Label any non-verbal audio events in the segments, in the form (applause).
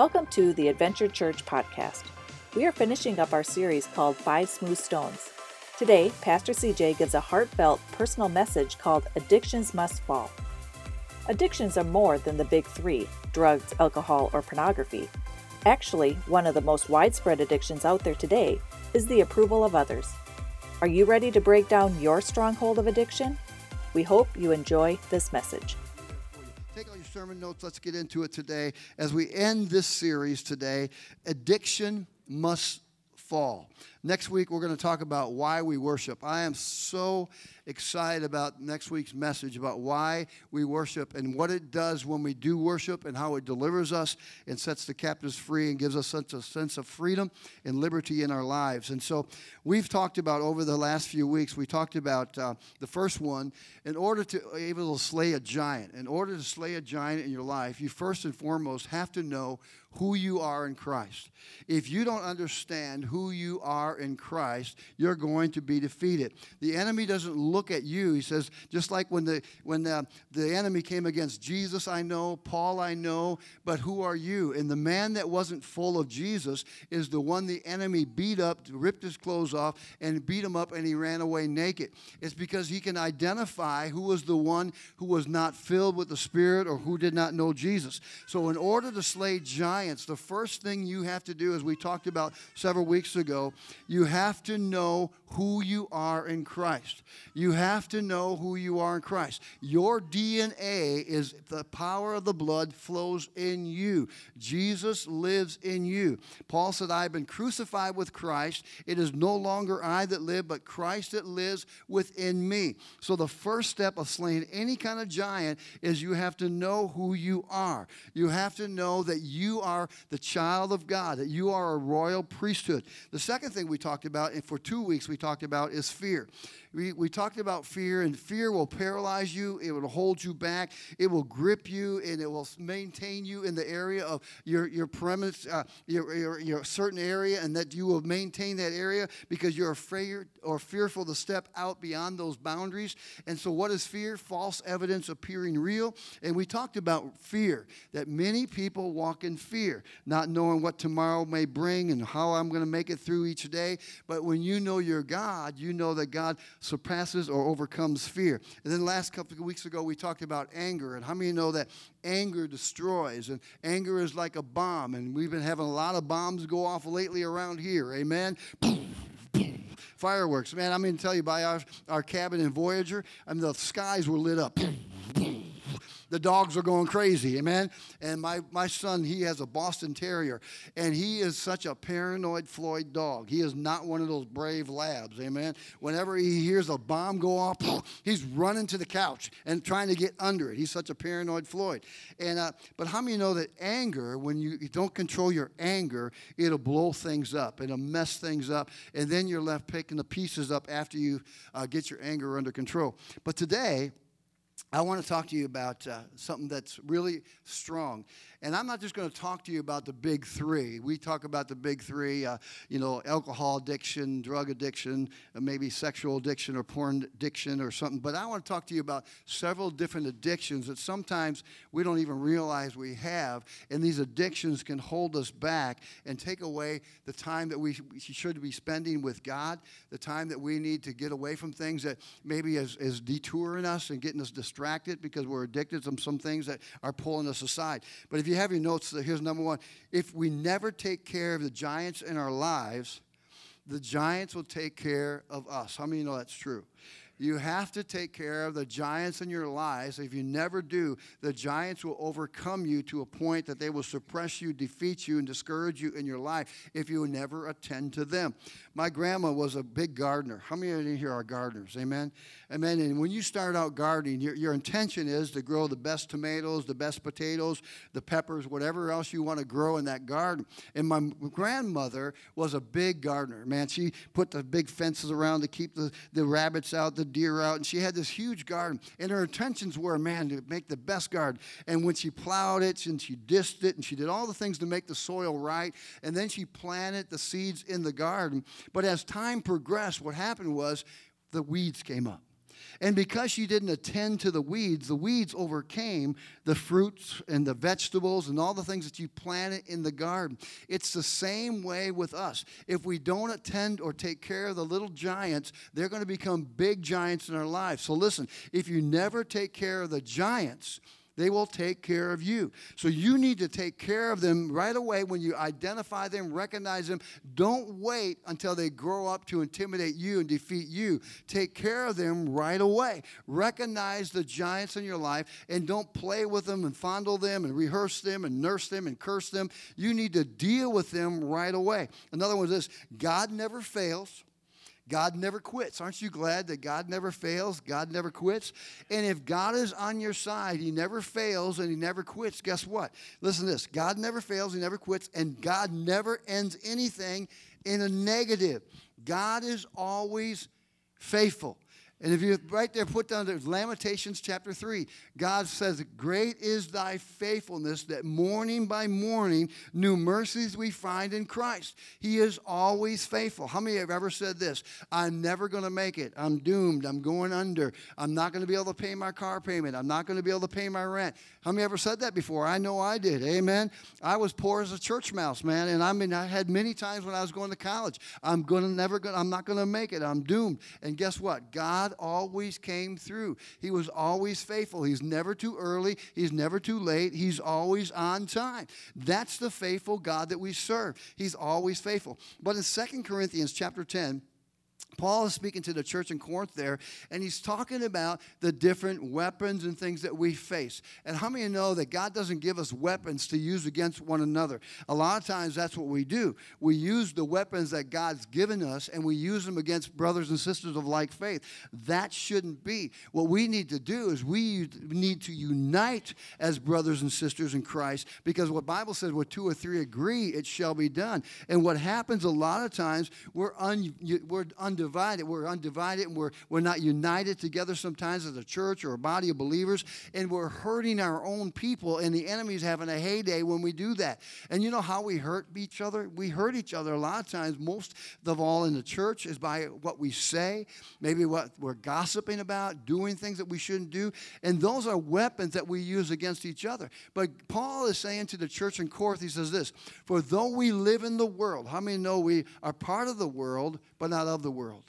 Welcome to the Adventure Church podcast. We are finishing up our series called Five Smooth Stones. Today, Pastor CJ gives a heartfelt personal message called Addictions Must Fall. Addictions are more than the big three drugs, alcohol, or pornography. Actually, one of the most widespread addictions out there today is the approval of others. Are you ready to break down your stronghold of addiction? We hope you enjoy this message. Sermon notes. Let's get into it today. As we end this series today, addiction must fall. Next week, we're going to talk about why we worship. I am so excited about next week's message about why we worship and what it does when we do worship and how it delivers us and sets the captives free and gives us such a sense of freedom and liberty in our lives. And so, we've talked about over the last few weeks, we talked about uh, the first one in order to be able to slay a giant, in order to slay a giant in your life, you first and foremost have to know who you are in Christ. If you don't understand who you are in Christ, you're going to be defeated. The enemy doesn't look at you. He says, just like when the when the, the enemy came against Jesus, I know, Paul, I know, but who are you? And the man that wasn't full of Jesus is the one the enemy beat up, ripped his clothes off, and beat him up, and he ran away naked. It's because he can identify who was the one who was not filled with the Spirit or who did not know Jesus. So, in order to slay giants, the first thing you have to do, as we talked about several weeks ago, you have to know who you are in Christ. You have to know who you are in Christ. Your DNA is the power of the blood flows in you. Jesus lives in you. Paul said, I have been crucified with Christ. It is no longer I that live, but Christ that lives within me. So the first step of slaying any kind of giant is you have to know who you are. You have to know that you are the child of God, that you are a royal priesthood. The second thing we talked about, and for two weeks we talked about, is fear. We, we talked about fear, and fear will paralyze you, it will hold you back, it will grip you, and it will maintain you in the area of your, your premise, uh, your, your, your certain area, and that you will maintain that area because you're afraid or fearful to step out beyond those boundaries. And so, what is fear? False evidence appearing real. And we talked about fear, that many people walk in fear, not knowing what tomorrow may bring and how I'm going to make it through each day. But when you know your God, you know that God surpasses or overcomes fear. And then last couple of weeks ago, we talked about anger. And how many know that anger destroys? And anger is like a bomb. And we've been having a lot of bombs go off lately around here. Amen. (laughs) Fireworks. Man, I'm going to tell you, by our, our cabin in Voyager, I mean, the skies were lit up (laughs) the dogs are going crazy, amen. And my, my son, he has a Boston Terrier, and he is such a paranoid Floyd dog. He is not one of those brave labs, amen. Whenever he hears a bomb go off, (sniffs) he's running to the couch and trying to get under it. He's such a paranoid Floyd. And uh, but how many know that anger, when you don't control your anger, it'll blow things up, it'll mess things up, and then you're left picking the pieces up after you uh, get your anger under control. But today I want to talk to you about uh, something that's really strong. And I'm not just going to talk to you about the big three. We talk about the big three, uh, you know, alcohol addiction, drug addiction, uh, maybe sexual addiction or porn addiction or something. But I want to talk to you about several different addictions that sometimes we don't even realize we have. And these addictions can hold us back and take away the time that we should be spending with God, the time that we need to get away from things that maybe is, is detouring us and getting us distracted because we're addicted to some things that are pulling us aside. But if have your notes, here's number one. If we never take care of the giants in our lives, the giants will take care of us. How many know that's true? You have to take care of the giants in your lives. If you never do, the giants will overcome you to a point that they will suppress you, defeat you, and discourage you in your life if you never attend to them. My grandma was a big gardener. How many of you here are gardeners? Amen. Amen. And when you start out gardening, your, your intention is to grow the best tomatoes, the best potatoes, the peppers, whatever else you want to grow in that garden. And my grandmother was a big gardener. Man, she put the big fences around to keep the, the rabbits out, the deer out, and she had this huge garden. And her intentions were, man, to make the best garden. And when she plowed it and she dished it and she did all the things to make the soil right, and then she planted the seeds in the garden. But as time progressed, what happened was the weeds came up. And because she didn't attend to the weeds, the weeds overcame the fruits and the vegetables and all the things that you planted in the garden. It's the same way with us. If we don't attend or take care of the little giants, they're going to become big giants in our lives. So listen, if you never take care of the giants, they will take care of you. So you need to take care of them right away when you identify them, recognize them. Don't wait until they grow up to intimidate you and defeat you. Take care of them right away. Recognize the giants in your life and don't play with them and fondle them and rehearse them and nurse them and curse them. You need to deal with them right away. Another one is this God never fails. God never quits. Aren't you glad that God never fails? God never quits. And if God is on your side, He never fails and He never quits. Guess what? Listen to this God never fails, He never quits, and God never ends anything in a negative. God is always faithful. And if you right there put down there's Lamentations chapter 3, God says, Great is thy faithfulness that morning by morning new mercies we find in Christ. He is always faithful. How many have ever said this? I'm never going to make it. I'm doomed. I'm going under. I'm not going to be able to pay my car payment. I'm not going to be able to pay my rent. How many ever said that before? I know I did. Amen. I was poor as a church mouse, man. And I mean I had many times when I was going to college. I'm gonna never gonna, I'm not gonna make it. I'm doomed. And guess what? God God always came through. He was always faithful. He's never too early, He's never too late. He's always on time. That's the faithful God that we serve. He's always faithful. But in Second Corinthians chapter 10, Paul is speaking to the church in Corinth there, and he's talking about the different weapons and things that we face. And how many know that God doesn't give us weapons to use against one another? A lot of times that's what we do. We use the weapons that God's given us and we use them against brothers and sisters of like faith. That shouldn't be. What we need to do is we need to unite as brothers and sisters in Christ because what Bible says, where two or three agree, it shall be done. And what happens a lot of times, we're, un, we're undivided. We're undivided and we're, we're not united together sometimes as a church or a body of believers, and we're hurting our own people, and the enemy's having a heyday when we do that. And you know how we hurt each other? We hurt each other a lot of times, most of all in the church, is by what we say, maybe what we're gossiping about, doing things that we shouldn't do. And those are weapons that we use against each other. But Paul is saying to the church in Corinth, he says this For though we live in the world, how many know we are part of the world, but not of the world?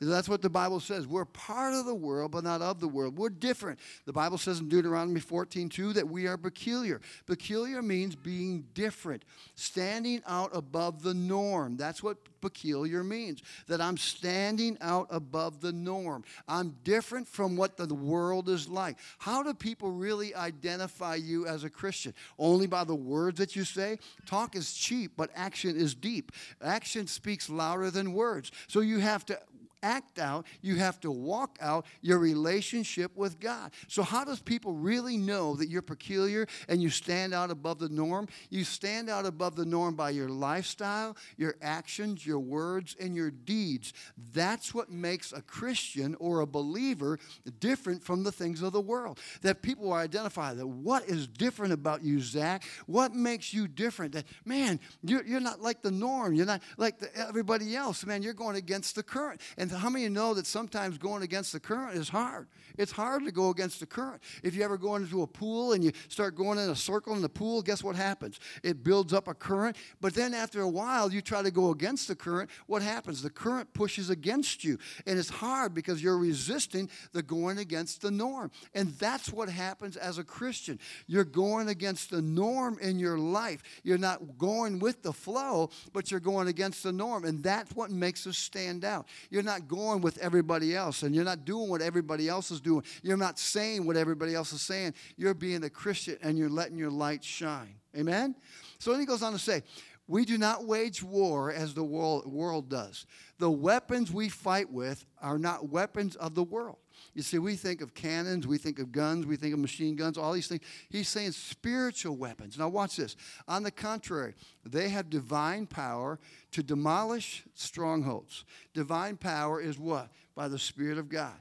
That's what the Bible says. We're part of the world, but not of the world. We're different. The Bible says in Deuteronomy 14, 2, that we are peculiar. Peculiar means being different, standing out above the norm. That's what peculiar means. That I'm standing out above the norm. I'm different from what the world is like. How do people really identify you as a Christian? Only by the words that you say? Talk is cheap, but action is deep. Action speaks louder than words. So you have to act out, you have to walk out your relationship with God. So, how does people really know that you're peculiar and you stand out above the norm? You stand out above the norm by your lifestyle, your actions, your words, and your deeds. That's what makes a Christian or a believer different from the things of the world. That people will identify that what is different about you, Zach? What makes you different? That, man, you're, you're not like the norm. You're not like everybody else. Man, you're going against the current. And and how many know that sometimes going against the current is hard? It's hard to go against the current. If you ever go into a pool and you start going in a circle in the pool, guess what happens? It builds up a current. But then after a while, you try to go against the current. What happens? The current pushes against you. And it's hard because you're resisting the going against the norm. And that's what happens as a Christian. You're going against the norm in your life. You're not going with the flow, but you're going against the norm. And that's what makes us stand out. You're not not going with everybody else and you're not doing what everybody else is doing. You're not saying what everybody else is saying. You're being a Christian and you're letting your light shine. Amen? So then he goes on to say, we do not wage war as the world, world does. The weapons we fight with are not weapons of the world. You see, we think of cannons, we think of guns, we think of machine guns, all these things. He's saying spiritual weapons. Now, watch this. On the contrary, they have divine power to demolish strongholds. Divine power is what? By the Spirit of God.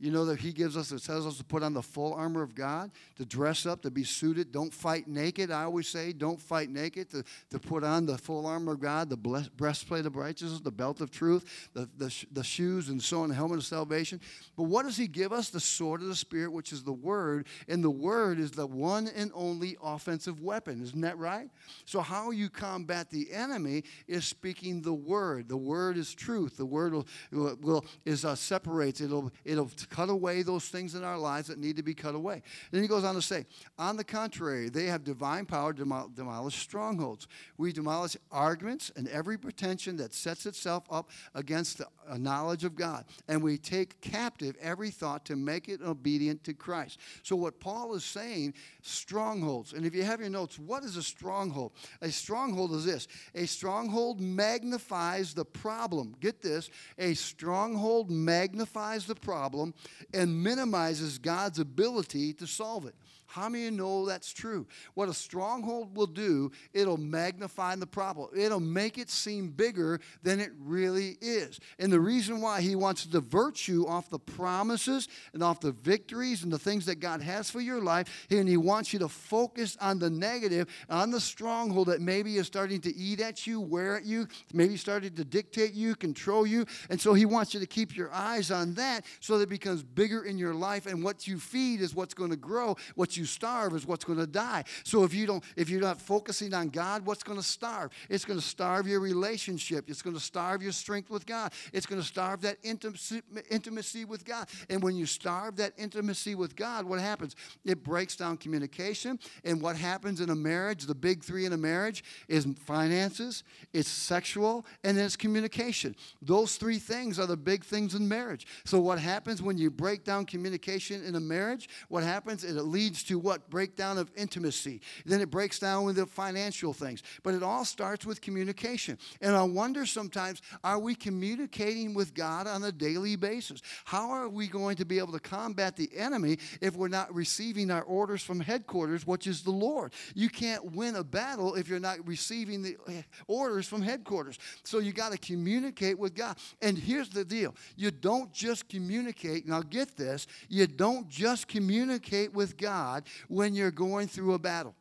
You know that he gives us, it tells us to put on the full armor of God, to dress up, to be suited. Don't fight naked. I always say, don't fight naked, to, to put on the full armor of God, the breastplate of righteousness, the belt of truth, the, the, the shoes and so on, the helmet of salvation. But what does he give us? The sword of the Spirit, which is the word. And the word is the one and only offensive weapon. Isn't that right? So, how you combat the enemy is speaking the word. The word is truth. The word will, will is uh, separates. It'll, it'll cut away those things in our lives that need to be cut away. Then he goes on to say, on the contrary, they have divine power to demolish strongholds. We demolish arguments and every pretension that sets itself up against the uh, knowledge of God. And we take captive every thought to make it obedient to Christ. So, what Paul is saying, strongholds. And if you have your notes, what is a stronghold? A stronghold is this a stronghold magnifies the problem. Get this a stronghold magnifies the problem and minimizes God's ability to solve it. How many know that's true? What a stronghold will do, it'll magnify the problem. It'll make it seem bigger than it really is. And the reason why he wants to divert you off the promises and off the victories and the things that God has for your life, and he wants you to focus on the negative, on the stronghold that maybe is starting to eat at you, wear at you, maybe starting to dictate you, control you. And so he wants you to keep your eyes on that so that it becomes bigger in your life. And what you feed is what's going to grow. What starve is what's going to die. So if you don't, if you're not focusing on God, what's going to starve? It's going to starve your relationship. It's going to starve your strength with God. It's going to starve that intimacy, intimacy with God. And when you starve that intimacy with God, what happens? It breaks down communication. And what happens in a marriage, the big three in a marriage, is finances, it's sexual, and then it's communication. Those three things are the big things in marriage. So what happens when you break down communication in a marriage? What happens? It leads to what? Breakdown of intimacy. Then it breaks down with the financial things. But it all starts with communication. And I wonder sometimes, are we communicating with God on a daily basis? How are we going to be able to combat the enemy if we're not receiving our orders from headquarters, which is the Lord? You can't win a battle if you're not receiving the eh, orders from headquarters. So you got to communicate with God. And here's the deal you don't just communicate, now get this, you don't just communicate with God when you're going through a battle.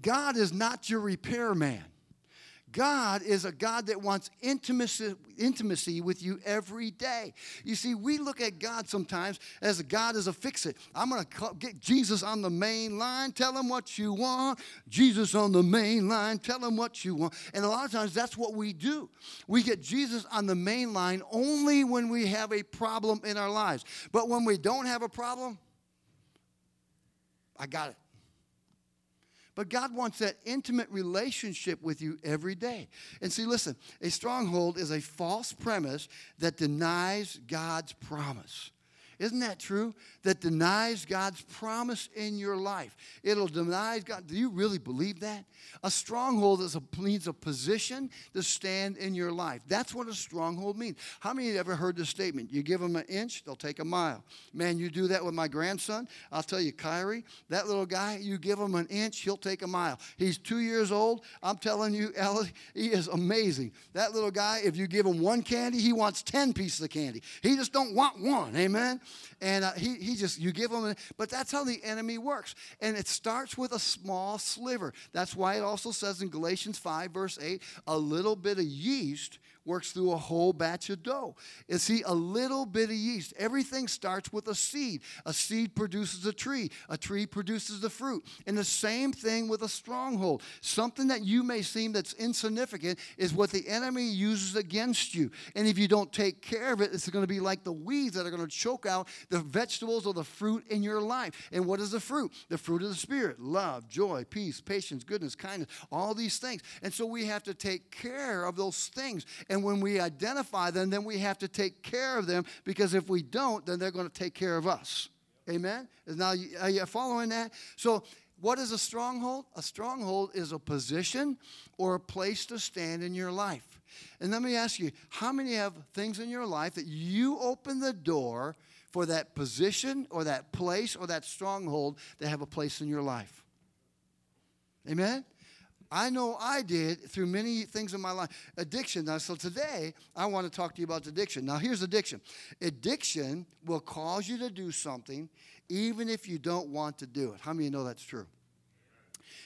God is not your repairman. God is a God that wants intimacy, intimacy with you every day. You see, we look at God sometimes as a God as a fix it. I'm going to get Jesus on the main line, tell him what you want. Jesus on the main line, tell him what you want. And a lot of times that's what we do. We get Jesus on the main line only when we have a problem in our lives. But when we don't have a problem, I got it. But God wants that intimate relationship with you every day. And see, listen, a stronghold is a false premise that denies God's promise. Isn't that true? That denies God's promise in your life. It'll deny God. Do you really believe that? A stronghold is a, means a position to stand in your life. That's what a stronghold means. How many have ever heard this statement? You give them an inch, they'll take a mile. Man, you do that with my grandson. I'll tell you, Kyrie, that little guy, you give him an inch, he'll take a mile. He's two years old. I'm telling you, (laughs) Ellie, he is amazing. That little guy, if you give him one candy, he wants 10 pieces of candy. He just don't want one. Amen? And uh, he, he just, you give him, but that's how the enemy works. And it starts with a small sliver. That's why it also says in Galatians 5, verse 8, a little bit of yeast works through a whole batch of dough. You see, a little bit of yeast. Everything starts with a seed. A seed produces a tree. A tree produces the fruit. And the same thing with a stronghold. Something that you may seem that's insignificant is what the enemy uses against you. And if you don't take care of it, it's going to be like the weeds that are going to choke out the vegetables or the fruit in your life. And what is the fruit? The fruit of the Spirit love, joy, peace, patience, goodness, kindness, all these things. And so we have to take care of those things. And and when we identify them, then we have to take care of them because if we don't, then they're going to take care of us. Amen? Now, are you following that? So, what is a stronghold? A stronghold is a position or a place to stand in your life. And let me ask you, how many have things in your life that you open the door for that position or that place or that stronghold to have a place in your life? Amen? I know I did through many things in my life. Addiction. Now, so today, I want to talk to you about addiction. Now, here's addiction addiction will cause you to do something even if you don't want to do it. How many you know that's true?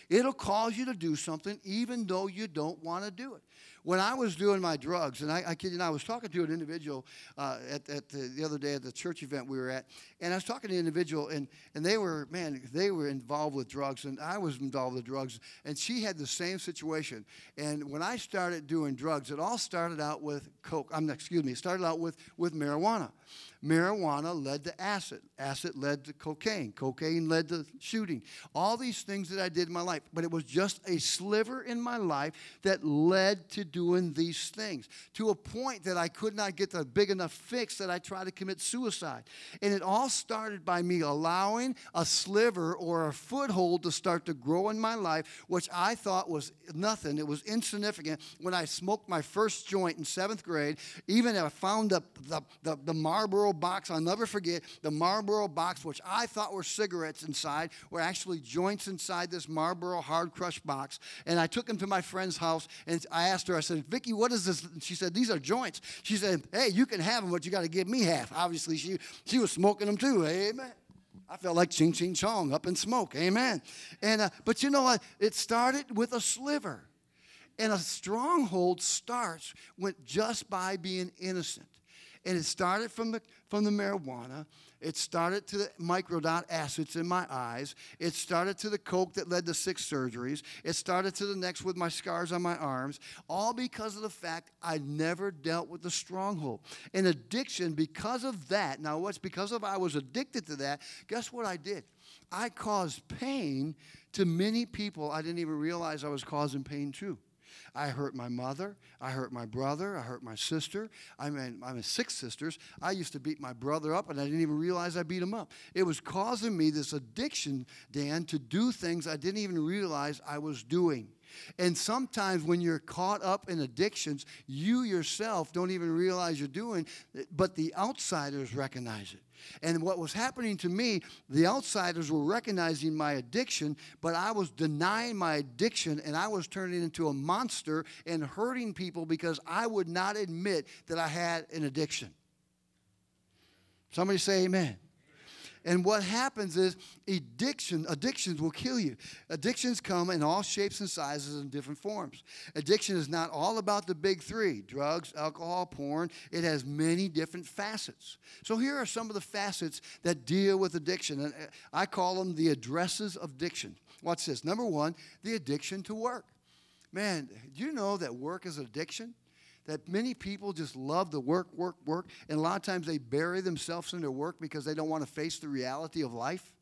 It'll cause you to do something even though you don't want to do it. When I was doing my drugs, and I, I kid you not, I was talking to an individual uh, at, at the, the, other day at the church event we were at, and I was talking to an individual, and, and they were, man, they were involved with drugs, and I was involved with drugs, and she had the same situation. And when I started doing drugs, it all started out with coke. I'm excuse me, it started out with with marijuana. Marijuana led to acid. Acid led to cocaine. Cocaine led to shooting. All these things that I did in my life. But it was just a sliver in my life that led to doing these things to a point that I could not get the big enough fix that I tried to commit suicide. And it all started by me allowing a sliver or a foothold to start to grow in my life, which I thought was nothing. It was insignificant. When I smoked my first joint in seventh grade, even if I found the, the, the, the Marlboro box. I'll never forget the Marlboro box, which I thought were cigarettes inside, were actually joints inside this Marlboro hard crush box. And I took them to my friend's house and I asked her, I said, Vicki, what is this? And she said, These are joints. She said, Hey, you can have them, but you got to give me half. Obviously, she, she was smoking them too. Amen. I felt like Cheech and Chong up in smoke. Amen. And uh, but you know what? It started with a sliver. And a stronghold starts with just by being innocent. And it started from the, from the marijuana. It started to the microdot acids in my eyes. It started to the coke that led to six surgeries. It started to the next with my scars on my arms, all because of the fact I never dealt with the stronghold. And addiction, because of that, now what's because of I was addicted to that, guess what I did? I caused pain to many people I didn't even realize I was causing pain to. I hurt my mother. I hurt my brother. I hurt my sister. I mean, I'm six sisters. I used to beat my brother up, and I didn't even realize I beat him up. It was causing me this addiction, Dan, to do things I didn't even realize I was doing. And sometimes when you're caught up in addictions, you yourself don't even realize you're doing but the outsiders recognize it. And what was happening to me, the outsiders were recognizing my addiction, but I was denying my addiction and I was turning into a monster and hurting people because I would not admit that I had an addiction. Somebody say amen. And what happens is addiction, addictions will kill you. Addictions come in all shapes and sizes and different forms. Addiction is not all about the big three drugs, alcohol, porn. It has many different facets. So here are some of the facets that deal with addiction. And uh, I call them the addresses of addiction. Watch this. Number one, the addiction to work. Man, do you know that work is addiction? That many people just love the work, work, work, and a lot of times they bury themselves in their work because they don't want to face the reality of life.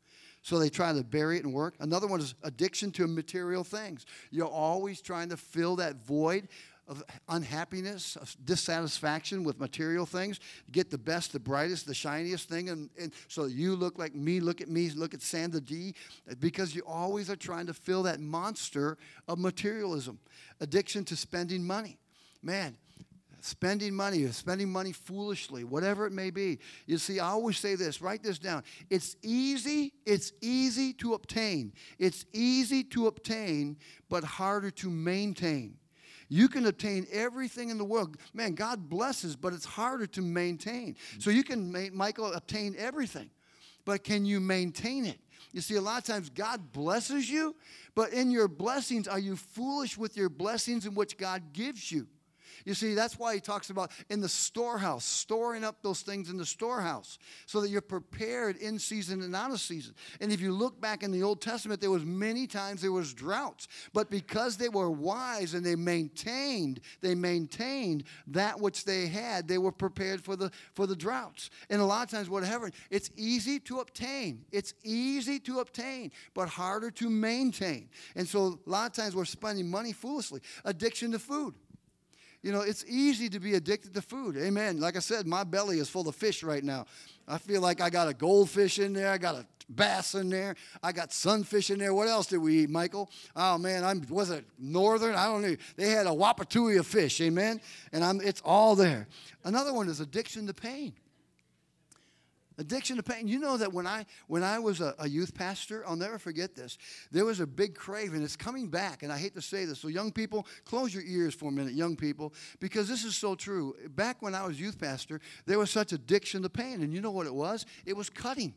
So they try to bury it in work. Another one is addiction to material things. You're always trying to fill that void of unhappiness, of dissatisfaction with material things. Get the best, the brightest, the shiniest thing. And, and so you look like me, look at me, look at Sandra D, because you always are trying to fill that monster of materialism. Addiction to spending money. Man, spending money, spending money foolishly, whatever it may be. You see, I always say this, write this down. It's easy, it's easy to obtain. It's easy to obtain, but harder to maintain. You can obtain everything in the world. Man, God blesses, but it's harder to maintain. So you can, Michael, obtain everything, but can you maintain it? You see, a lot of times God blesses you, but in your blessings, are you foolish with your blessings in which God gives you? You see, that's why he talks about in the storehouse, storing up those things in the storehouse so that you're prepared in season and out of season. And if you look back in the Old Testament, there was many times there was droughts, but because they were wise and they maintained, they maintained that which they had, they were prepared for the for the droughts. And a lot of times whatever, it's easy to obtain. It's easy to obtain, but harder to maintain. And so a lot of times we're spending money foolishly. Addiction to food. You know, it's easy to be addicted to food. Amen. Like I said, my belly is full of fish right now. I feel like I got a goldfish in there. I got a bass in there. I got sunfish in there. What else did we eat, Michael? Oh man, I'm was it northern? I don't know. They had a wapatui of fish, amen. And I'm it's all there. Another one is addiction to pain. Addiction to pain. You know that when I when I was a, a, youth pastor, I'll never forget this. There was a big craving. It's coming back, and I hate to say this. So young people, close your ears for a minute, young people, because this is so true. Back when I was youth pastor, there was such addiction to pain, and you know what it was? It was cutting.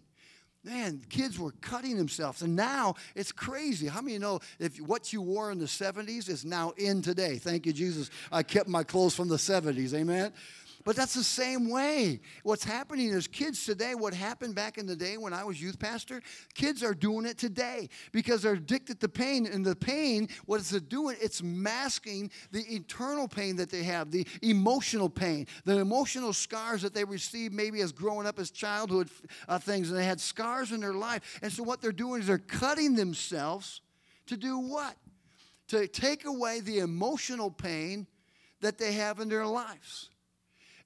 Man, kids were cutting themselves, and now it's crazy. How many know if what you wore in the 70s is now in today? Thank you, Jesus. I kept my clothes from the 70s. Amen. But that's the same way. What's happening is kids today, what happened back in the day when I was youth pastor, kids are doing it today because they're addicted to pain. And the pain, what is it doing? It's masking the internal pain that they have, the emotional pain, the emotional scars that they received maybe as growing up as childhood uh, things. And they had scars in their life. And so what they're doing is they're cutting themselves to do what? To take away the emotional pain that they have in their lives.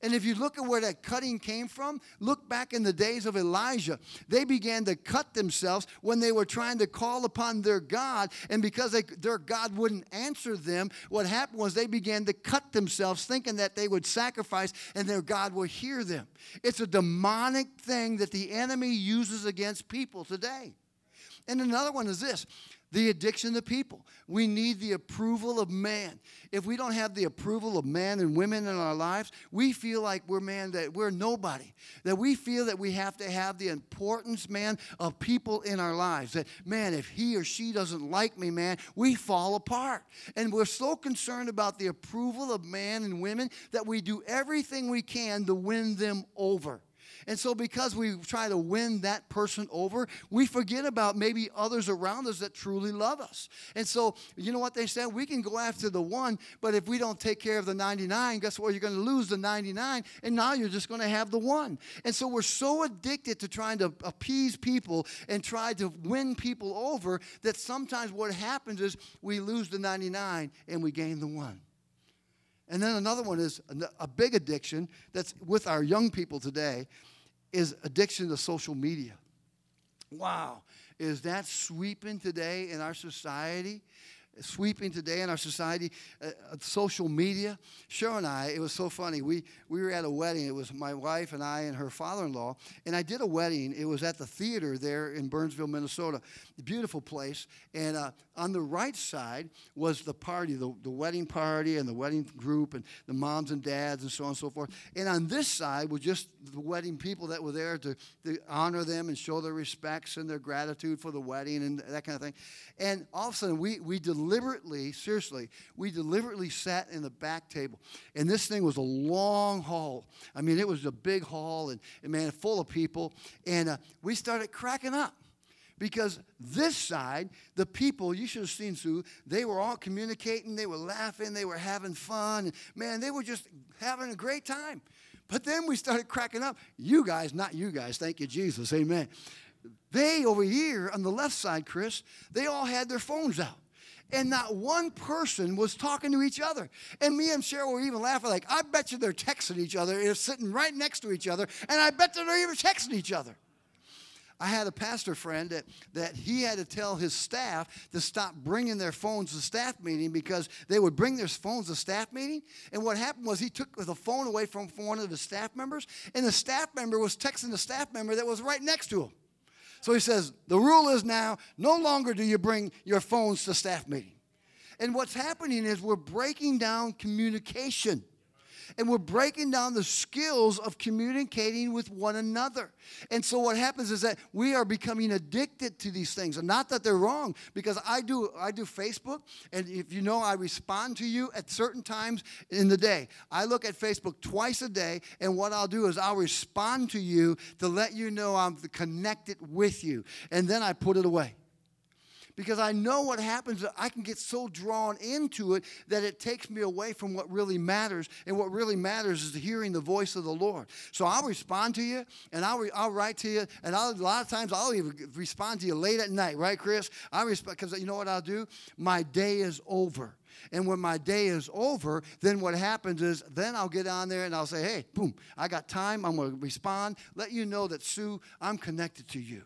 And if you look at where that cutting came from, look back in the days of Elijah. They began to cut themselves when they were trying to call upon their God. And because they, their God wouldn't answer them, what happened was they began to cut themselves, thinking that they would sacrifice and their God would hear them. It's a demonic thing that the enemy uses against people today. And another one is this the addiction to people. We need the approval of man. If we don't have the approval of man and women in our lives, we feel like we're man that we're nobody. That we feel that we have to have the importance, man, of people in our lives. That man, if he or she doesn't like me, man, we fall apart. And we're so concerned about the approval of man and women that we do everything we can to win them over. And so, because we try to win that person over, we forget about maybe others around us that truly love us. And so, you know what they said? We can go after the one, but if we don't take care of the 99, guess what? You're going to lose the 99, and now you're just going to have the one. And so, we're so addicted to trying to appease people and try to win people over that sometimes what happens is we lose the 99 and we gain the one. And then another one is a big addiction that's with our young people today is addiction to social media. Wow, is that sweeping today in our society? Sweeping today in our society, uh, uh, social media. Cheryl and I, it was so funny. We, we were at a wedding. It was my wife and I and her father in law. And I did a wedding. It was at the theater there in Burnsville, Minnesota. Beautiful place. And uh, on the right side was the party, the, the wedding party and the wedding group and the moms and dads and so on and so forth. And on this side was just the wedding people that were there to, to honor them and show their respects and their gratitude for the wedding and that kind of thing. And all of a sudden, we, we deliberately, seriously, we deliberately sat in the back table. And this thing was a long hall. I mean, it was a big hall and, and man, full of people. And uh, we started cracking up because this side, the people, you should have seen Sue, they were all communicating, they were laughing, they were having fun. And man, they were just having a great time. But then we started cracking up. You guys, not you guys, thank you, Jesus, amen. They over here on the left side, Chris, they all had their phones out. And not one person was talking to each other. And me and Cheryl were even laughing, like, I bet you they're texting each other. They're sitting right next to each other, and I bet they're even texting each other. I had a pastor friend that, that he had to tell his staff to stop bringing their phones to staff meeting because they would bring their phones to staff meeting. And what happened was he took the phone away from one of the staff members, and the staff member was texting the staff member that was right next to him. So he says, The rule is now no longer do you bring your phones to staff meeting. And what's happening is we're breaking down communication and we're breaking down the skills of communicating with one another. And so what happens is that we are becoming addicted to these things. And not that they're wrong, because I do I do Facebook, and if you know I respond to you at certain times in the day. I look at Facebook twice a day, and what I'll do is I'll respond to you to let you know I'm connected with you. And then I put it away because I know what happens. I can get so drawn into it that it takes me away from what really matters. And what really matters is hearing the voice of the Lord. So I'll respond to you and I'll, re- I'll write to you. And I'll, a lot of times I'll even respond to you late at night, right, Chris? I respond because you know what I'll do? My day is over. And when my day is over, then what happens is then I'll get on there and I'll say, hey, boom, I got time. I'm going to respond. Let you know that, Sue, I'm connected to you.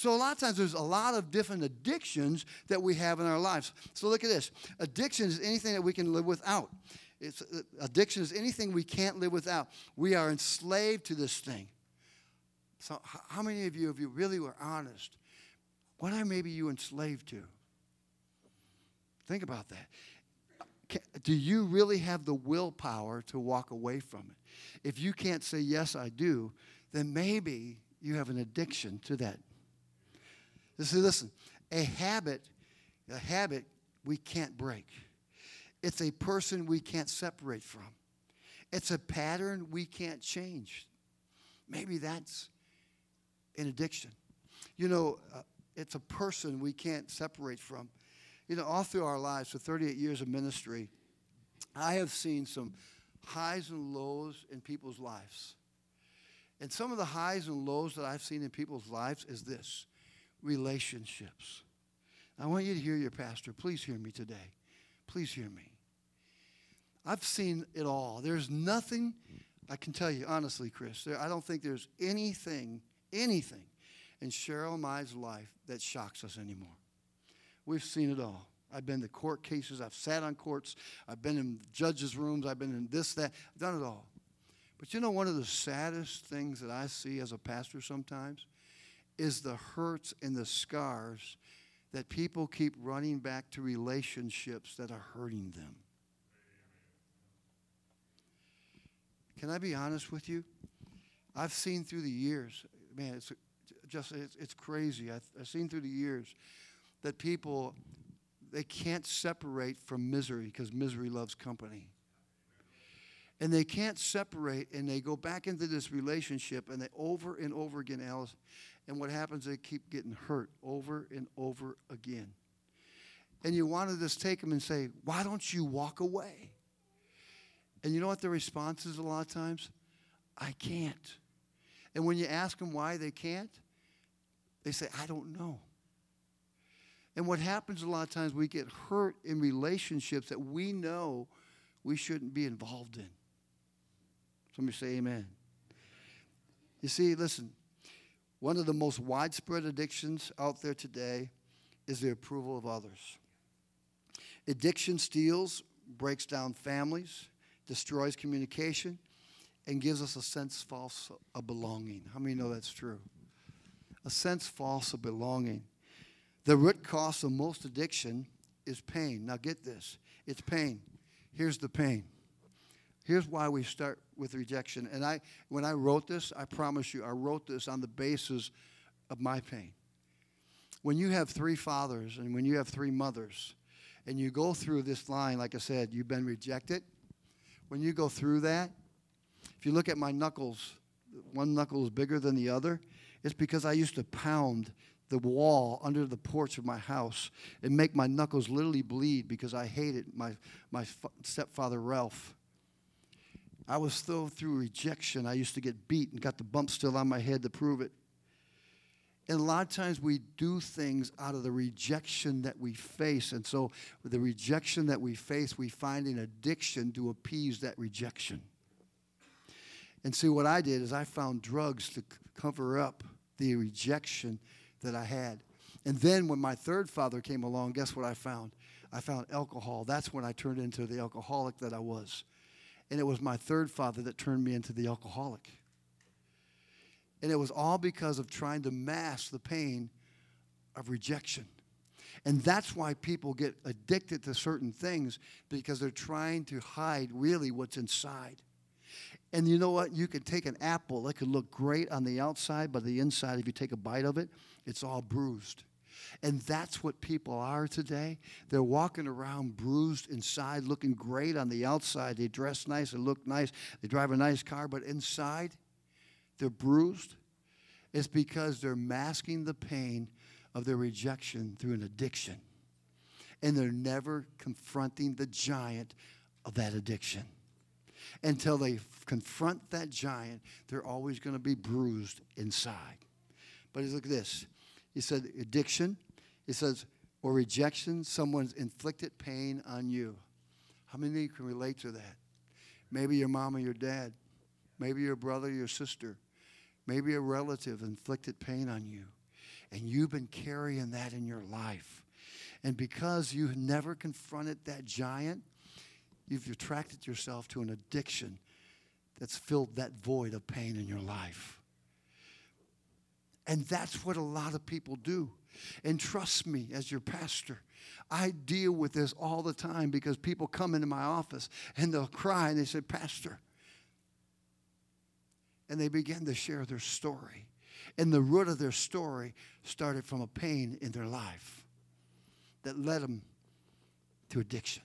So, a lot of times there's a lot of different addictions that we have in our lives. So, look at this addiction is anything that we can live without. It's, uh, addiction is anything we can't live without. We are enslaved to this thing. So, how many of you, if you really were honest, what are maybe you enslaved to? Think about that. Do you really have the willpower to walk away from it? If you can't say, Yes, I do, then maybe you have an addiction to that. See, listen, a habit, a habit we can't break. It's a person we can't separate from. It's a pattern we can't change. Maybe that's an addiction. You know, uh, it's a person we can't separate from. You know, all through our lives, for 38 years of ministry, I have seen some highs and lows in people's lives. And some of the highs and lows that I've seen in people's lives is this relationships. I want you to hear your pastor. Please hear me today. Please hear me. I've seen it all. There's nothing, I can tell you honestly, Chris, there, I don't think there's anything, anything in Cheryl and my life that shocks us anymore. We've seen it all. I've been to court cases. I've sat on courts. I've been in judges' rooms. I've been in this, that. I've done it all. But you know, one of the saddest things that I see as a pastor sometimes is the hurts and the scars that people keep running back to relationships that are hurting them. Can I be honest with you? I've seen through the years, man, it's just, it's, it's crazy. I've, I've seen through the years that people, they can't separate from misery because misery loves company. And they can't separate and they go back into this relationship and they over and over again, Alice. And what happens, they keep getting hurt over and over again. And you want to just take them and say, why don't you walk away? And you know what the response is a lot of times? I can't. And when you ask them why they can't, they say, I don't know. And what happens a lot of times, we get hurt in relationships that we know we shouldn't be involved in. Somebody say amen. You see, listen, one of the most widespread addictions out there today is the approval of others. Addiction steals, breaks down families, destroys communication, and gives us a sense false of belonging. How many know that's true? A sense false of belonging. The root cause of most addiction is pain. Now get this it's pain. Here's the pain. Here's why we start with rejection. And I, when I wrote this, I promise you, I wrote this on the basis of my pain. When you have three fathers and when you have three mothers, and you go through this line, like I said, you've been rejected, when you go through that, if you look at my knuckles, one knuckle is bigger than the other. It's because I used to pound the wall under the porch of my house and make my knuckles literally bleed because I hated my, my stepfather, Ralph. I was still through rejection. I used to get beat and got the bump still on my head to prove it. And a lot of times we do things out of the rejection that we face. And so, the rejection that we face, we find an addiction to appease that rejection. And see, what I did is I found drugs to cover up the rejection that I had. And then when my third father came along, guess what I found? I found alcohol. That's when I turned into the alcoholic that I was. And it was my third father that turned me into the alcoholic. And it was all because of trying to mask the pain of rejection. And that's why people get addicted to certain things because they're trying to hide really what's inside. And you know what? You can take an apple, that could look great on the outside, but the inside, if you take a bite of it, it's all bruised. And that's what people are today. They're walking around bruised inside, looking great on the outside. They dress nice, they look nice, they drive a nice car, but inside, they're bruised, it's because they're masking the pain of their rejection through an addiction. And they're never confronting the giant of that addiction. Until they confront that giant, they're always going to be bruised inside. But look at this. He said addiction, he says, or rejection, someone's inflicted pain on you. How many of you can relate to that? Maybe your mom or your dad, maybe your brother, your sister, maybe a relative inflicted pain on you. And you've been carrying that in your life. And because you never confronted that giant, you've attracted yourself to an addiction that's filled that void of pain in your life. And that's what a lot of people do. And trust me, as your pastor, I deal with this all the time because people come into my office and they'll cry and they say, Pastor, and they begin to share their story. And the root of their story started from a pain in their life that led them to addiction.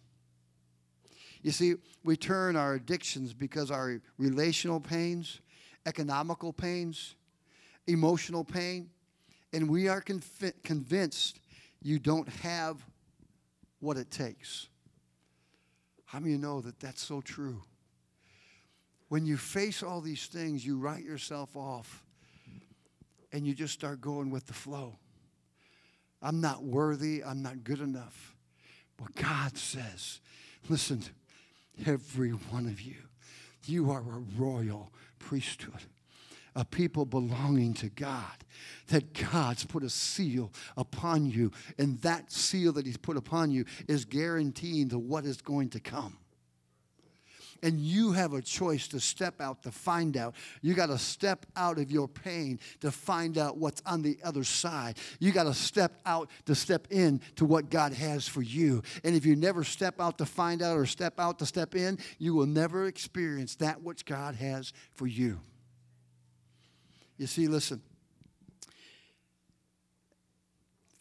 You see, we turn our addictions because our relational pains, economical pains, emotional pain, and we are conv- convinced you don't have what it takes. How many you know that that's so true? When you face all these things, you write yourself off and you just start going with the flow. I'm not worthy, I'm not good enough. But God says, listen, every one of you, you are a royal priesthood a people belonging to God. That God's put a seal upon you, and that seal that He's put upon you is guaranteeing to what is going to come. And you have a choice to step out to find out. You got to step out of your pain to find out what's on the other side. You got to step out to step in to what God has for you. And if you never step out to find out or step out to step in, you will never experience that which God has for you. You see, listen.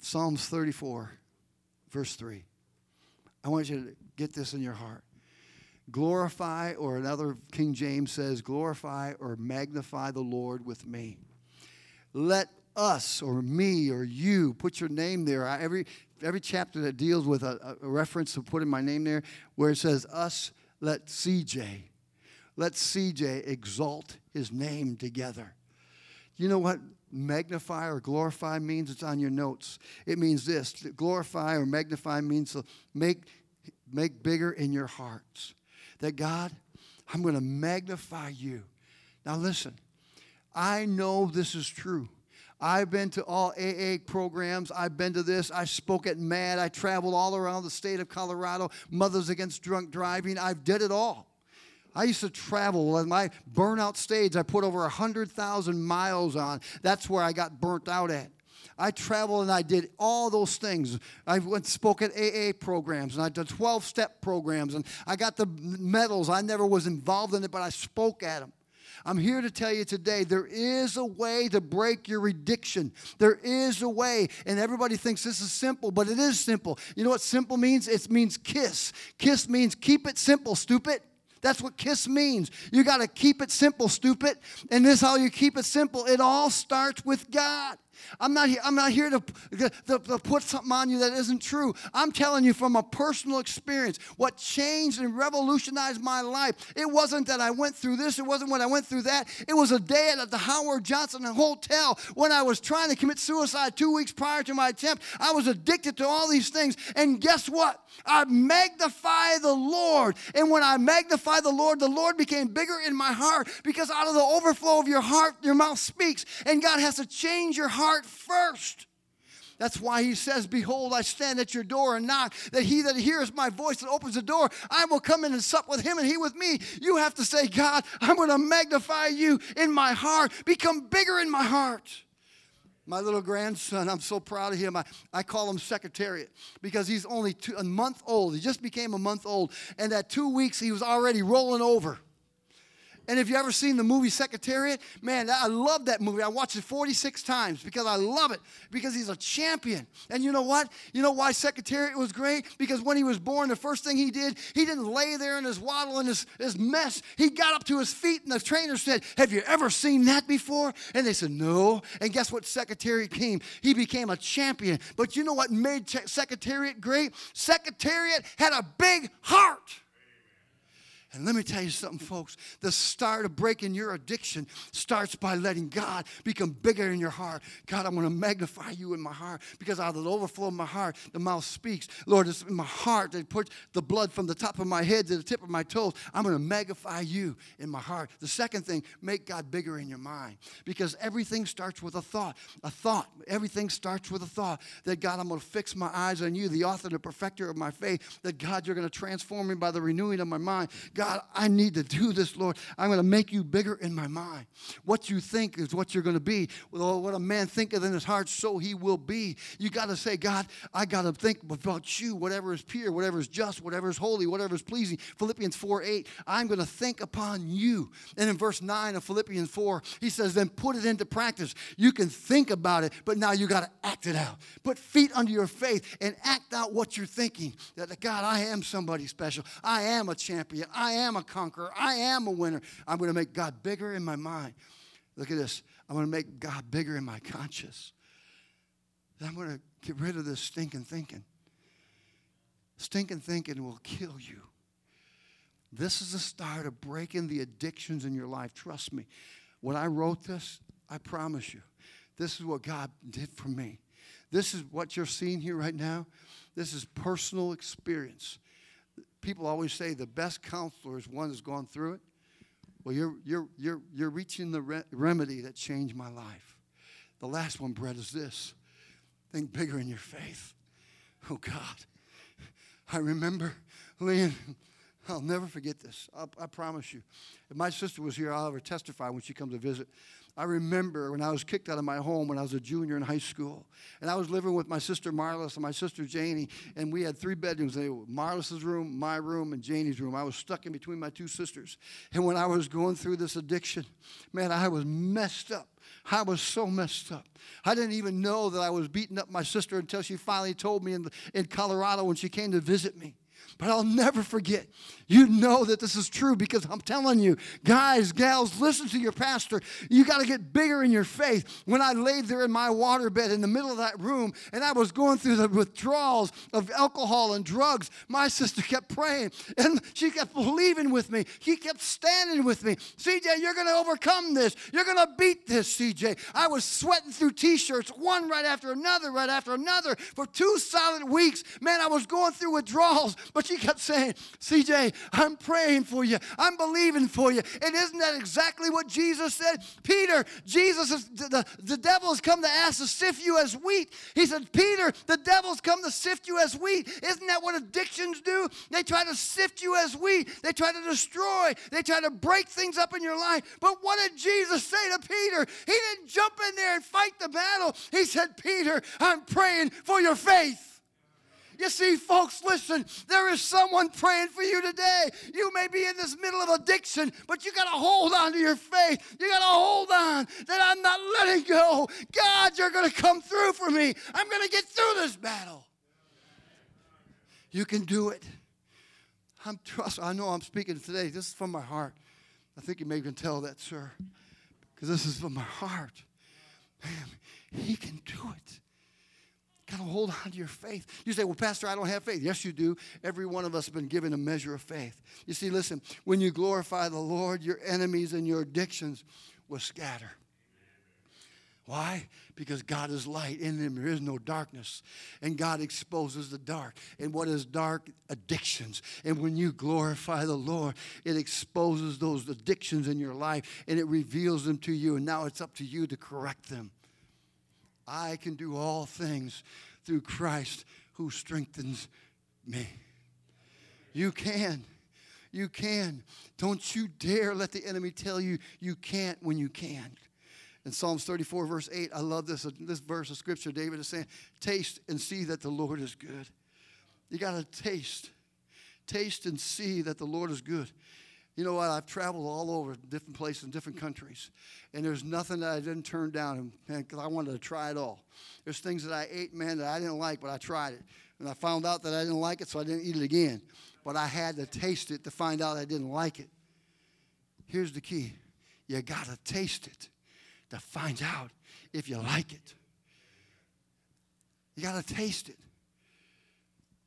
Psalms 34, verse 3. I want you to get this in your heart. Glorify, or another King James says, glorify or magnify the Lord with me. Let us or me or you put your name there. Every, every chapter that deals with a, a reference to putting my name there, where it says us, let CJ, let CJ exalt his name together. You know what magnify or glorify means? It's on your notes. It means this glorify or magnify means to make, make bigger in your hearts. That God, I'm going to magnify you. Now, listen, I know this is true. I've been to all AA programs. I've been to this. I spoke at MADD. I traveled all around the state of Colorado. Mothers Against Drunk Driving. I've did it all. I used to travel. On my burnout stage, I put over 100,000 miles on. That's where I got burnt out at. I traveled and I did all those things. I went spoke at AA programs and I did 12 step programs and I got the medals. I never was involved in it, but I spoke at them. I'm here to tell you today there is a way to break your addiction. There is a way. And everybody thinks this is simple, but it is simple. You know what simple means? It means kiss. Kiss means keep it simple, stupid. That's what KISS means. You got to keep it simple, stupid. And this how you keep it simple. It all starts with God. I'm not here, I'm not here to, to, to, put something on you that isn't true. I'm telling you from a personal experience what changed and revolutionized my life. It wasn't that I went through this, it wasn't when I went through that. It was a day at the Howard Johnson Hotel when I was trying to commit suicide two weeks prior to my attempt. I was addicted to all these things. And guess what? I magnify the Lord. And when I magnify the Lord, the Lord became bigger in my heart because out of the overflow of your heart, your mouth speaks. And God has to change your heart heart first. That's why he says, Behold, I stand at your door and knock, that he that hears my voice and opens the door, I will come in and sup with him and he with me. You have to say, God, I'm going to magnify you in my heart, become bigger in my heart. My little grandson, I'm so proud of him. I, I call him Secretariat because he's only two, a month old. He just became a month old. And at two weeks, he was already rolling over. And if you ever seen the movie Secretariat, man, I love that movie. I watched it 46 times because I love it because he's a champion. And you know what? You know why Secretariat was great? Because when he was born, the first thing he did, he didn't lay there in his waddle and his, his mess. He got up to his feet and the trainer said, Have you ever seen that before? And they said, No. And guess what Secretariat came? He became a champion. But you know what made Secretariat great? Secretariat had a big heart. And let me tell you something, folks. The start of breaking your addiction starts by letting God become bigger in your heart. God, I'm going to magnify you in my heart because out of the overflow of my heart, the mouth speaks. Lord, it's in my heart that puts the blood from the top of my head to the tip of my toes. I'm going to magnify you in my heart. The second thing, make God bigger in your mind because everything starts with a thought. A thought. Everything starts with a thought that God, I'm going to fix my eyes on you, the author and the perfecter of my faith, that God, you're going to transform me by the renewing of my mind. God, God, I need to do this, Lord. I'm going to make you bigger in my mind. What you think is what you're going to be. Well, what a man thinketh in his heart, so he will be. You got to say, God, I got to think about you, whatever is pure, whatever is just, whatever is holy, whatever is pleasing. Philippians 4 8, I'm going to think upon you. And in verse 9 of Philippians 4, he says, then put it into practice. You can think about it, but now you got to act it out. Put feet under your faith and act out what you're thinking. That, God, I am somebody special. I am a champion. I am a conqueror. I am a winner. I'm going to make God bigger in my mind. Look at this. I'm going to make God bigger in my conscience. I'm going to get rid of this stinking thinking. Stinking thinking will kill you. This is the start of breaking the addictions in your life. Trust me. When I wrote this, I promise you, this is what God did for me. This is what you're seeing here right now. This is personal experience. People always say the best counselor is one that's gone through it. Well, you're, you're, you're, you're reaching the re- remedy that changed my life. The last one, Brett, is this think bigger in your faith. Oh, God. I remember, Leon, I'll never forget this. I, I promise you. If my sister was here, I'll ever testify when she comes to visit. I remember when I was kicked out of my home when I was a junior in high school. And I was living with my sister Marlis and my sister Janie. And we had three bedrooms Marlis's room, my room, and Janie's room. I was stuck in between my two sisters. And when I was going through this addiction, man, I was messed up. I was so messed up. I didn't even know that I was beating up my sister until she finally told me in, in Colorado when she came to visit me. But I'll never forget. You know that this is true because I'm telling you, guys, gals, listen to your pastor. You got to get bigger in your faith. When I laid there in my waterbed in the middle of that room and I was going through the withdrawals of alcohol and drugs, my sister kept praying and she kept believing with me. She kept standing with me. CJ, you're going to overcome this. You're going to beat this, CJ. I was sweating through t shirts, one right after another, right after another, for two solid weeks. Man, I was going through withdrawals, but but she kept saying, CJ, I'm praying for you. I'm believing for you. And isn't that exactly what Jesus said? Peter, Jesus, is, the, the devil has come to ask to sift you as wheat. He said, Peter, the devil's come to sift you as wheat. Isn't that what addictions do? They try to sift you as wheat. They try to destroy. They try to break things up in your life. But what did Jesus say to Peter? He didn't jump in there and fight the battle. He said, Peter, I'm praying for your faith. You see, folks, listen, there is someone praying for you today. You may be in this middle of addiction, but you got to hold on to your faith. You got to hold on that I'm not letting go. God, you're going to come through for me. I'm going to get through this battle. You can do it. I'm trust. I know I'm speaking today. This is from my heart. I think you may even tell that, sir, because this is from my heart. Man, he can do it. Got to hold on to your faith. You say, Well, Pastor, I don't have faith. Yes, you do. Every one of us has been given a measure of faith. You see, listen, when you glorify the Lord, your enemies and your addictions will scatter. Why? Because God is light. In him there is no darkness. And God exposes the dark. And what is dark? Addictions. And when you glorify the Lord, it exposes those addictions in your life and it reveals them to you. And now it's up to you to correct them. I can do all things through Christ who strengthens me. You can. You can. Don't you dare let the enemy tell you you can't when you can. In Psalms 34, verse 8, I love this, this verse of scripture. David is saying, Taste and see that the Lord is good. You got to taste. Taste and see that the Lord is good. You know what? I've traveled all over different places in different countries, and there's nothing that I didn't turn down because I wanted to try it all. There's things that I ate, man, that I didn't like, but I tried it. And I found out that I didn't like it, so I didn't eat it again. But I had to taste it to find out I didn't like it. Here's the key you got to taste it to find out if you like it. You got to taste it.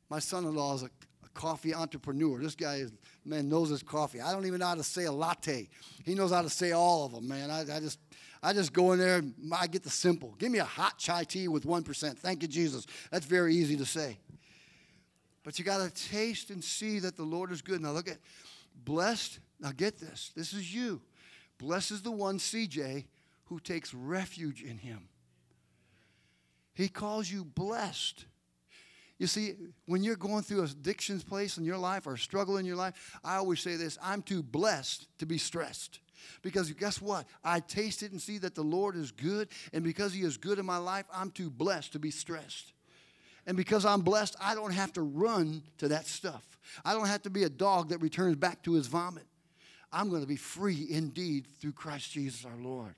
My son in law is a coffee entrepreneur. This guy is, man knows his coffee. I don't even know how to say a latte. He knows how to say all of them, man. I, I just I just go in there, I get the simple. Give me a hot chai tea with 1%. Thank you, Jesus. That's very easy to say. But you got to taste and see that the Lord is good. Now look at blessed. Now get this. This is you. Blessed is the one, CJ, who takes refuge in him. He calls you blessed. You see, when you're going through addictions place in your life or a struggle in your life, I always say this I'm too blessed to be stressed. Because guess what? I taste it and see that the Lord is good. And because He is good in my life, I'm too blessed to be stressed. And because I'm blessed, I don't have to run to that stuff. I don't have to be a dog that returns back to his vomit. I'm going to be free indeed through Christ Jesus our Lord.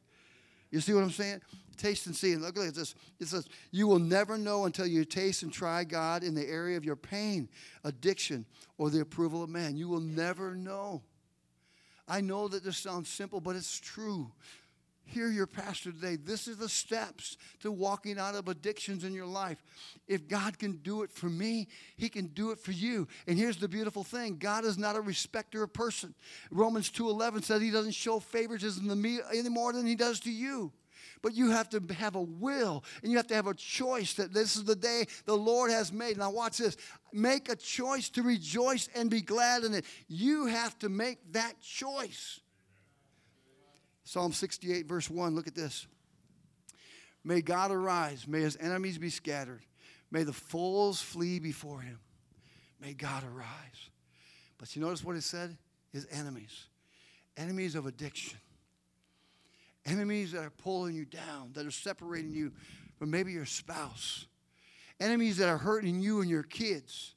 You see what I'm saying? Taste and see. And look at this. It says, You will never know until you taste and try God in the area of your pain, addiction, or the approval of man. You will never know. I know that this sounds simple, but it's true. Hear your pastor today. This is the steps to walking out of addictions in your life. If God can do it for me, He can do it for you. And here's the beautiful thing God is not a respecter of person. Romans 2.11 says He doesn't show favoritism to me any more than He does to you. But you have to have a will and you have to have a choice that this is the day the Lord has made. Now, watch this. Make a choice to rejoice and be glad in it. You have to make that choice. Psalm 68, verse 1, look at this. May God arise, may his enemies be scattered, may the fools flee before him. May God arise. But you notice what it said? His enemies. Enemies of addiction. Enemies that are pulling you down, that are separating you from maybe your spouse. Enemies that are hurting you and your kids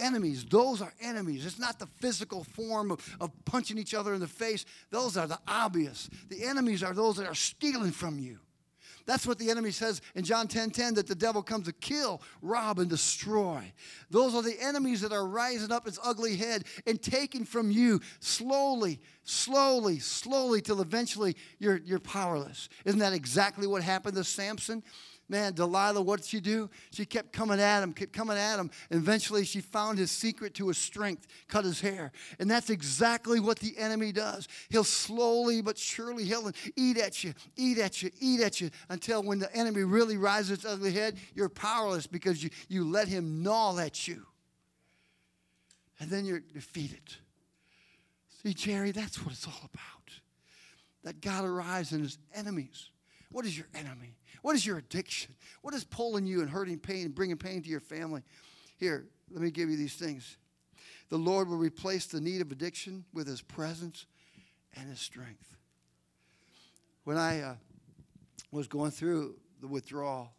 enemies. Those are enemies. It's not the physical form of, of punching each other in the face. Those are the obvious. The enemies are those that are stealing from you. That's what the enemy says in John 10 10 that the devil comes to kill, rob, and destroy. Those are the enemies that are rising up its ugly head and taking from you slowly, slowly, slowly, till eventually you're, you're powerless. Isn't that exactly what happened to Samson? Man, Delilah, what did she do? She kept coming at him, kept coming at him. Eventually, she found his secret to his strength, cut his hair. And that's exactly what the enemy does. He'll slowly but surely, he'll eat at you, eat at you, eat at you, until when the enemy really rises its ugly head, you're powerless because you, you let him gnaw at you. And then you're defeated. See, Jerry, that's what it's all about. That God arrives in his enemies. What is your enemy? What is your addiction? What is pulling you and hurting pain and bringing pain to your family? Here, let me give you these things. The Lord will replace the need of addiction with His presence and His strength. When I uh, was going through the withdrawal,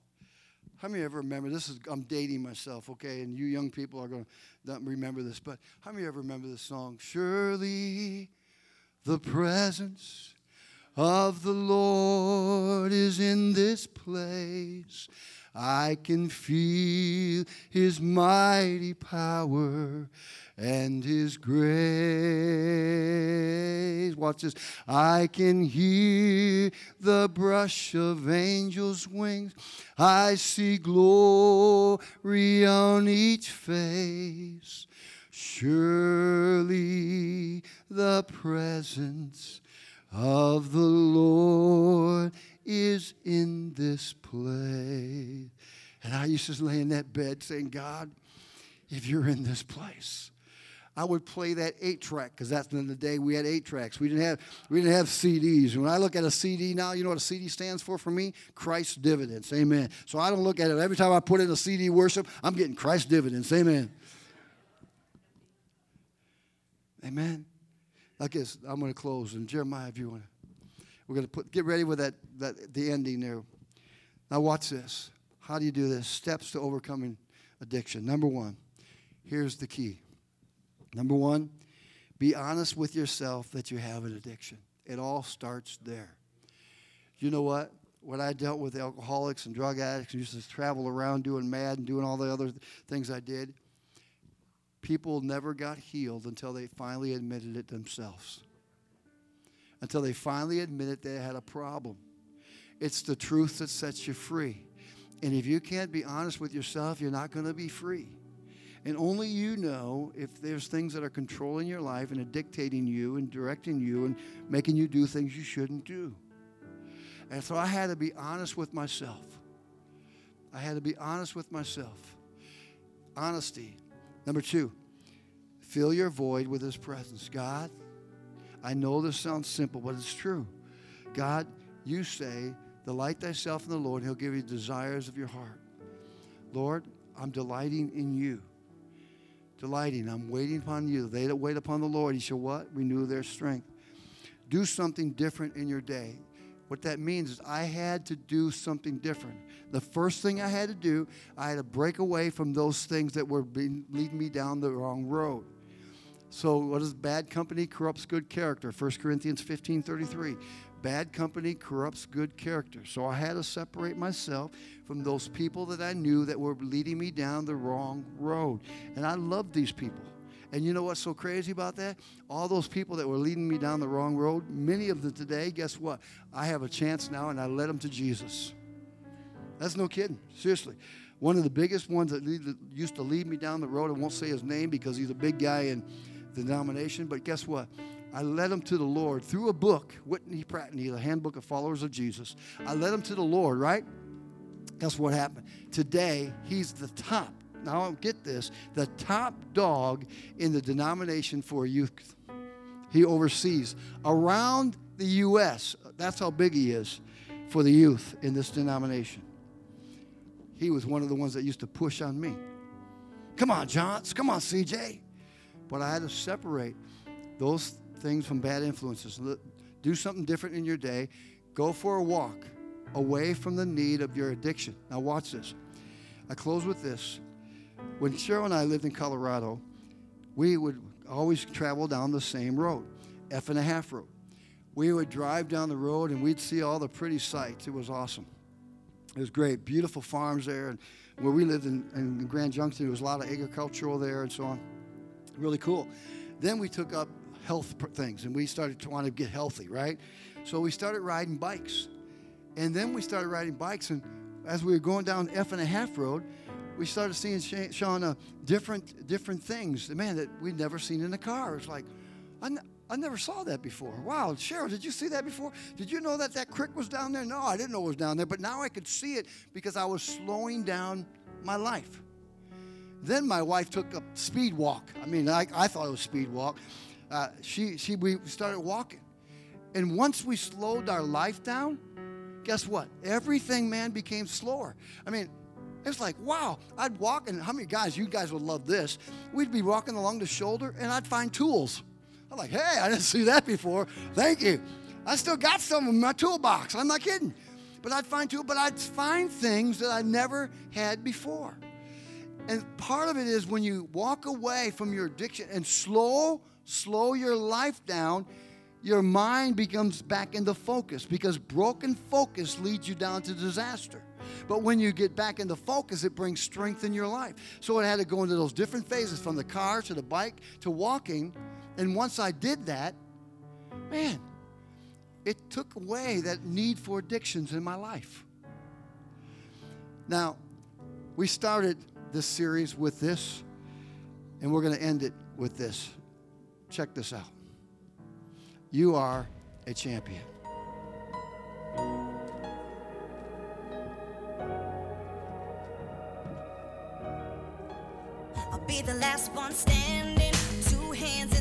how many ever remember? This is I'm dating myself, okay, and you young people are going to remember this. But how many ever remember this song? Surely, the presence of the Lord is in this place. I can feel his mighty power and his grace. Watch this. I can hear the brush of angels' wings. I see glory on each face. Surely the presence of the Lord is in this place. And I used to lay in that bed saying, God, if you're in this place, I would play that eight track because that's in the day we had eight tracks. We didn't have we didn't have CDs. When I look at a CD now, you know what a CD stands for for me? Christ dividends. Amen. So I don't look at it every time I put in a CD worship. I'm getting Christ dividends. Amen. Amen. I guess I'm going to close. And Jeremiah, if you want to, we're going to put get ready with that, that the ending there. Now watch this. How do you do this? Steps to overcoming addiction. Number one, here's the key. Number one, be honest with yourself that you have an addiction. It all starts there. You know what? When I dealt with alcoholics and drug addicts and used to travel around doing MADD and doing all the other things I did, people never got healed until they finally admitted it themselves. Until they finally admitted they had a problem. It's the truth that sets you free. And if you can't be honest with yourself, you're not going to be free. And only you know if there's things that are controlling your life and are dictating you and directing you and making you do things you shouldn't do. And so I had to be honest with myself. I had to be honest with myself. Honesty Number two, fill your void with His presence. God, I know this sounds simple, but it's true. God, you say, delight thyself in the Lord, and He'll give you desires of your heart. Lord, I'm delighting in you. Delighting. I'm waiting upon you. They that wait upon the Lord, he shall what? Renew their strength. Do something different in your day. What that means is I had to do something different. The first thing I had to do, I had to break away from those things that were being, leading me down the wrong road. So, what is bad company corrupts good character? 1 Corinthians 15 33. Bad company corrupts good character. So, I had to separate myself from those people that I knew that were leading me down the wrong road. And I loved these people. And you know what's so crazy about that? All those people that were leading me down the wrong road, many of them today, guess what? I have a chance now and I led them to Jesus. That's no kidding. Seriously. One of the biggest ones that, used to lead me down the road, I won't say his name because he's a big guy in the denomination, but guess what? I led him to the Lord through a book, Winkie Pratney, the Handbook of Followers of Jesus. I led him to the Lord, right? Guess what happened? Today, he's the top now get this, the top dog in the denomination for youth. He oversees around the U.S. That's how big he is for the youth in this denomination. He was one of the ones that used to push on me. Come on, Johns. Come on, CJ. But I had to separate those things from bad influences. Do something different in your day. Go for a walk away from the need of your addiction. Now, watch this. I close with this. When Cheryl and I lived in Colorado, we would always travel down the same road, F and a half road. We would drive down the road and we'd see all the pretty sights. It was awesome. It was great. Beautiful farms there. And where we lived in, in Grand Junction, there was a lot of agricultural there and so on. Really cool. Then we took up health things and we started to want to get healthy, right? So we started riding bikes. And then we started riding bikes. And as we were going down F and a half road, we started seeing Shauna different different things, man, that we'd never seen in a car. It's like, I, n- I never saw that before. Wow, Cheryl, did you see that before? Did you know that that creek was down there? No, I didn't know it was down there, but now I could see it because I was slowing down my life. Then my wife took a speed walk. I mean, I, I thought it was speed walk. Uh, she, she, we started walking. And once we slowed our life down, guess what? Everything, man, became slower. I mean, it's like, wow, I'd walk, and how many guys, you guys would love this? We'd be walking along the shoulder, and I'd find tools. I'm like, hey, I didn't (laughs) see that before. Thank you. I still got some in my toolbox. I'm not kidding. But I'd find tools, but I'd find things that I never had before. And part of it is when you walk away from your addiction and slow, slow your life down, your mind becomes back into focus because broken focus leads you down to disaster. But when you get back into focus, it brings strength in your life. So I had to go into those different phases from the car to the bike to walking. And once I did that, man, it took away that need for addictions in my life. Now, we started this series with this, and we're going to end it with this. Check this out. You are a champion. Be the last one standing, two hands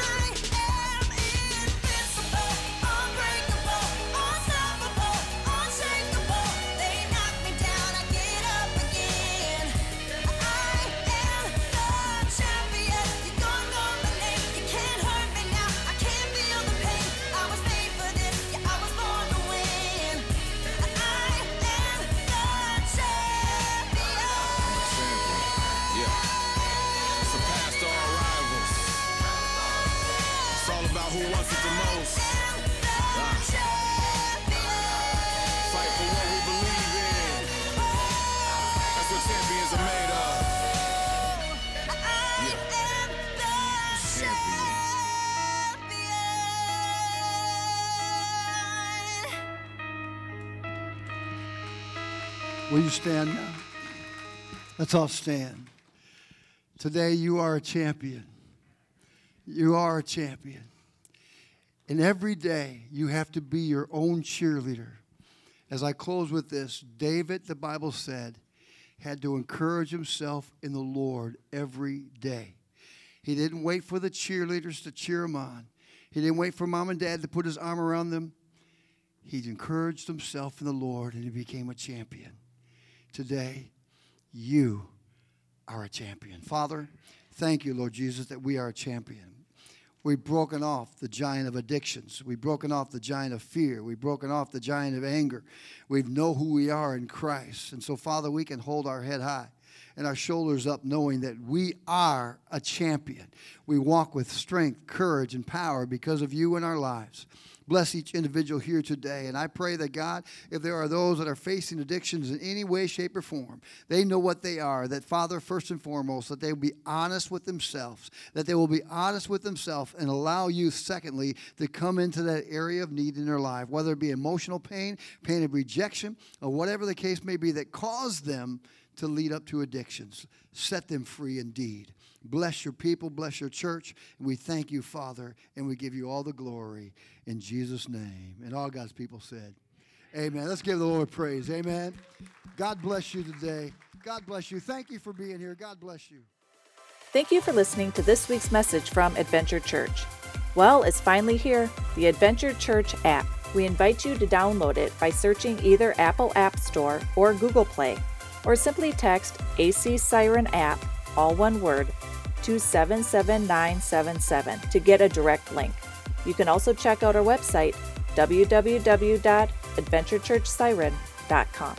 Stand now? Let's all stand. Today, you are a champion. You are a champion. And every day, you have to be your own cheerleader. As I close with this, David, the Bible said, had to encourage himself in the Lord every day. He didn't wait for the cheerleaders to cheer him on. He didn't wait for mom and dad to put his arm around them. He encouraged himself in the Lord and he became a champion. Today, you are a champion. Father, thank you, Lord Jesus, that we are a champion. We've broken off the giant of addictions. We've broken off the giant of fear. We've broken off the giant of anger. We know who we are in Christ. And so, Father, we can hold our head high and our shoulders up knowing that we are a champion. We walk with strength, courage, and power because of you in our lives. Bless each individual here today. And I pray that God, if there are those that are facing addictions in any way, shape, or form, they know what they are. That, Father, first and foremost, that they will be honest with themselves, that they will be honest with themselves and allow you, secondly, to come into that area of need in their life, whether it be emotional pain, pain of rejection, or whatever the case may be that caused them to lead up to addictions. Set them free indeed. Bless your people, bless your church. And we thank you, Father, and we give you all the glory in Jesus' name. And all God's people said, Amen. Let's give the Lord praise. Amen. God bless you today. God bless you. Thank you for being here. God bless you. Thank you for listening to this week's message from Adventure Church. Well, it's finally here the Adventure Church app. We invite you to download it by searching either Apple App Store or Google Play, or simply text AC Siren app, all one word, to 77977 to get a direct link. You can also check out our website, www.adventurechurchsiren.com.